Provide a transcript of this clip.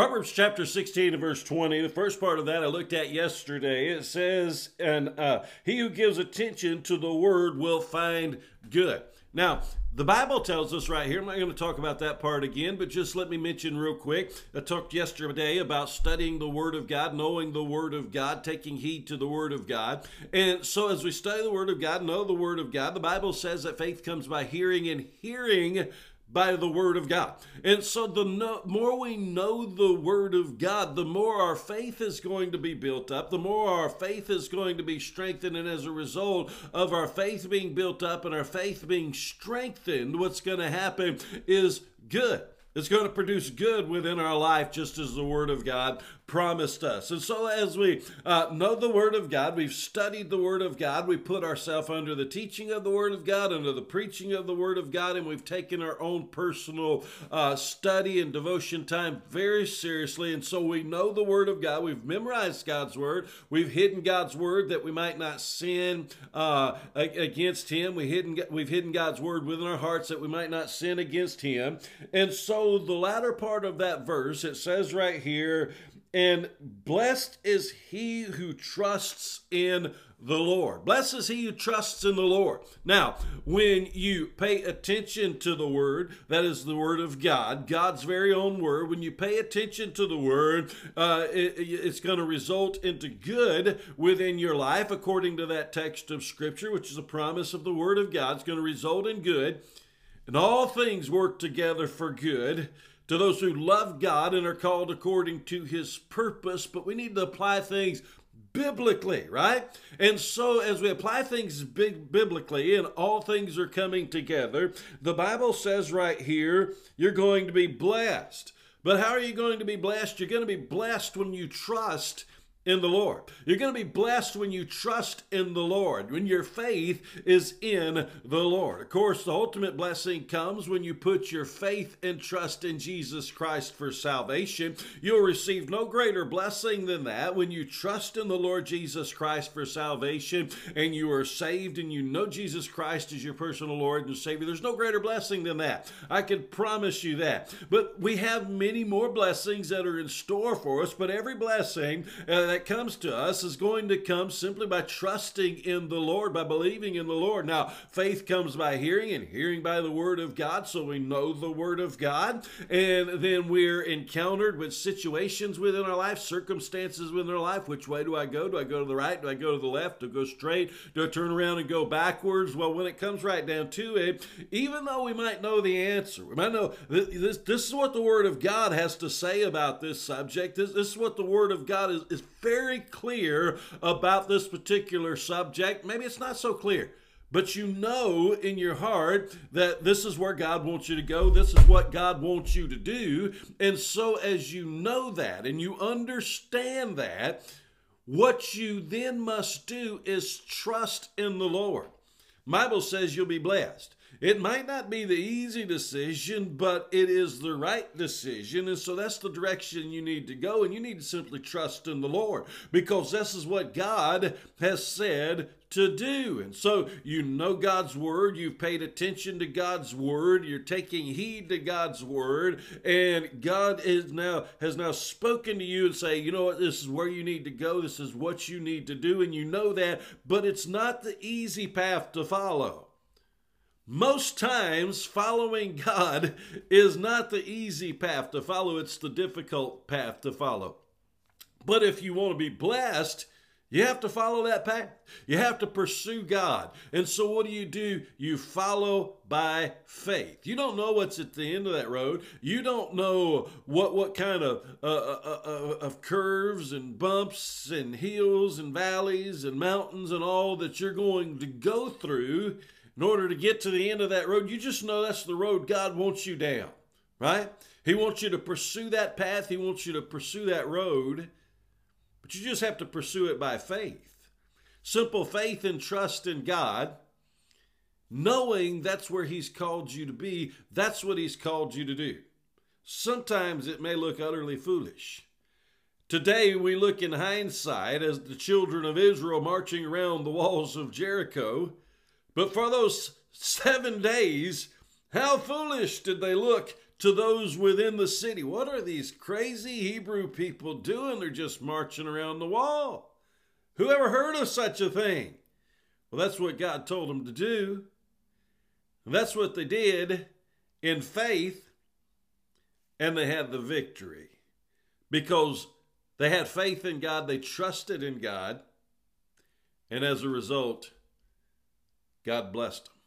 Proverbs chapter 16 and verse 20, the first part of that I looked at yesterday. It says, And uh, he who gives attention to the word will find good. Now, the Bible tells us right here, I'm not going to talk about that part again, but just let me mention real quick. I talked yesterday about studying the Word of God, knowing the Word of God, taking heed to the Word of God. And so as we study the Word of God, know the Word of God, the Bible says that faith comes by hearing and hearing by the Word of God. And so, the no, more we know the Word of God, the more our faith is going to be built up, the more our faith is going to be strengthened. And as a result of our faith being built up and our faith being strengthened, what's going to happen is good. It's going to produce good within our life, just as the Word of God promised us. And so, as we uh, know the Word of God, we've studied the Word of God, we put ourselves under the teaching of the Word of God, under the preaching of the Word of God, and we've taken our own personal uh, study and devotion time very seriously. And so, we know the Word of God, we've memorized God's Word, we've hidden God's Word that we might not sin uh, against Him. We hidden, we've hidden God's Word within our hearts that we might not sin against Him. And so, the latter part of that verse, it says right here, and blessed is he who trusts in the Lord. Blessed is he who trusts in the Lord. Now, when you pay attention to the word, that is the word of God, God's very own word, when you pay attention to the word, uh, it, it's going to result into good within your life, according to that text of Scripture, which is a promise of the word of God. It's going to result in good. And all things work together for good to those who love God and are called according to his purpose, but we need to apply things biblically, right? And so as we apply things big biblically and all things are coming together, the Bible says right here, you're going to be blessed. But how are you going to be blessed? You're going to be blessed when you trust in the Lord. You're going to be blessed when you trust in the Lord, when your faith is in the Lord. Of course, the ultimate blessing comes when you put your faith and trust in Jesus Christ for salvation. You'll receive no greater blessing than that when you trust in the Lord Jesus Christ for salvation and you are saved and you know Jesus Christ as your personal Lord and Savior. There's no greater blessing than that. I can promise you that. But we have many more blessings that are in store for us, but every blessing uh, that comes to us is going to come simply by trusting in the Lord, by believing in the Lord. Now, faith comes by hearing, and hearing by the Word of God, so we know the Word of God. And then we're encountered with situations within our life, circumstances within our life. Which way do I go? Do I go to the right? Do I go to the left? Do I go straight? Do I turn around and go backwards? Well, when it comes right down to it, even though we might know the answer, we might know this, this is what the Word of God has to say about this subject. This, this is what the Word of God is, is very clear about this particular subject. Maybe it's not so clear. But you know in your heart that this is where God wants you to go. This is what God wants you to do. And so, as you know that and you understand that, what you then must do is trust in the Lord. Bible says you'll be blessed. It might not be the easy decision, but it is the right decision. And so that's the direction you need to go. And you need to simply trust in the Lord because this is what God has said to do. And so you know God's word, you've paid attention to God's word, you're taking heed to God's word, and God is now has now spoken to you and say, you know what, this is where you need to go, this is what you need to do, and you know that, but it's not the easy path to follow. Most times, following God is not the easy path to follow, it's the difficult path to follow. But if you want to be blessed, you have to follow that path. You have to pursue God. And so, what do you do? You follow by faith. You don't know what's at the end of that road. You don't know what, what kind of, uh, uh, uh, uh of curves and bumps and hills and valleys and mountains and all that you're going to go through in order to get to the end of that road, you just know that's the road God wants you down, right? He wants you to pursue that path, He wants you to pursue that road, but you just have to pursue it by faith. Simple faith and trust in God, knowing that's where He's called you to be, that's what He's called you to do. Sometimes it may look utterly foolish. Today, we look in hindsight as the children of Israel marching around the walls of Jericho but for those seven days, how foolish did they look to those within the city. What are these crazy Hebrew people doing? They're just marching around the wall. Who ever heard of such a thing? Well, that's what God told them to do. And that's what they did in faith, and they had the victory because they had faith in God, they trusted in God, and as a result, God blessed them.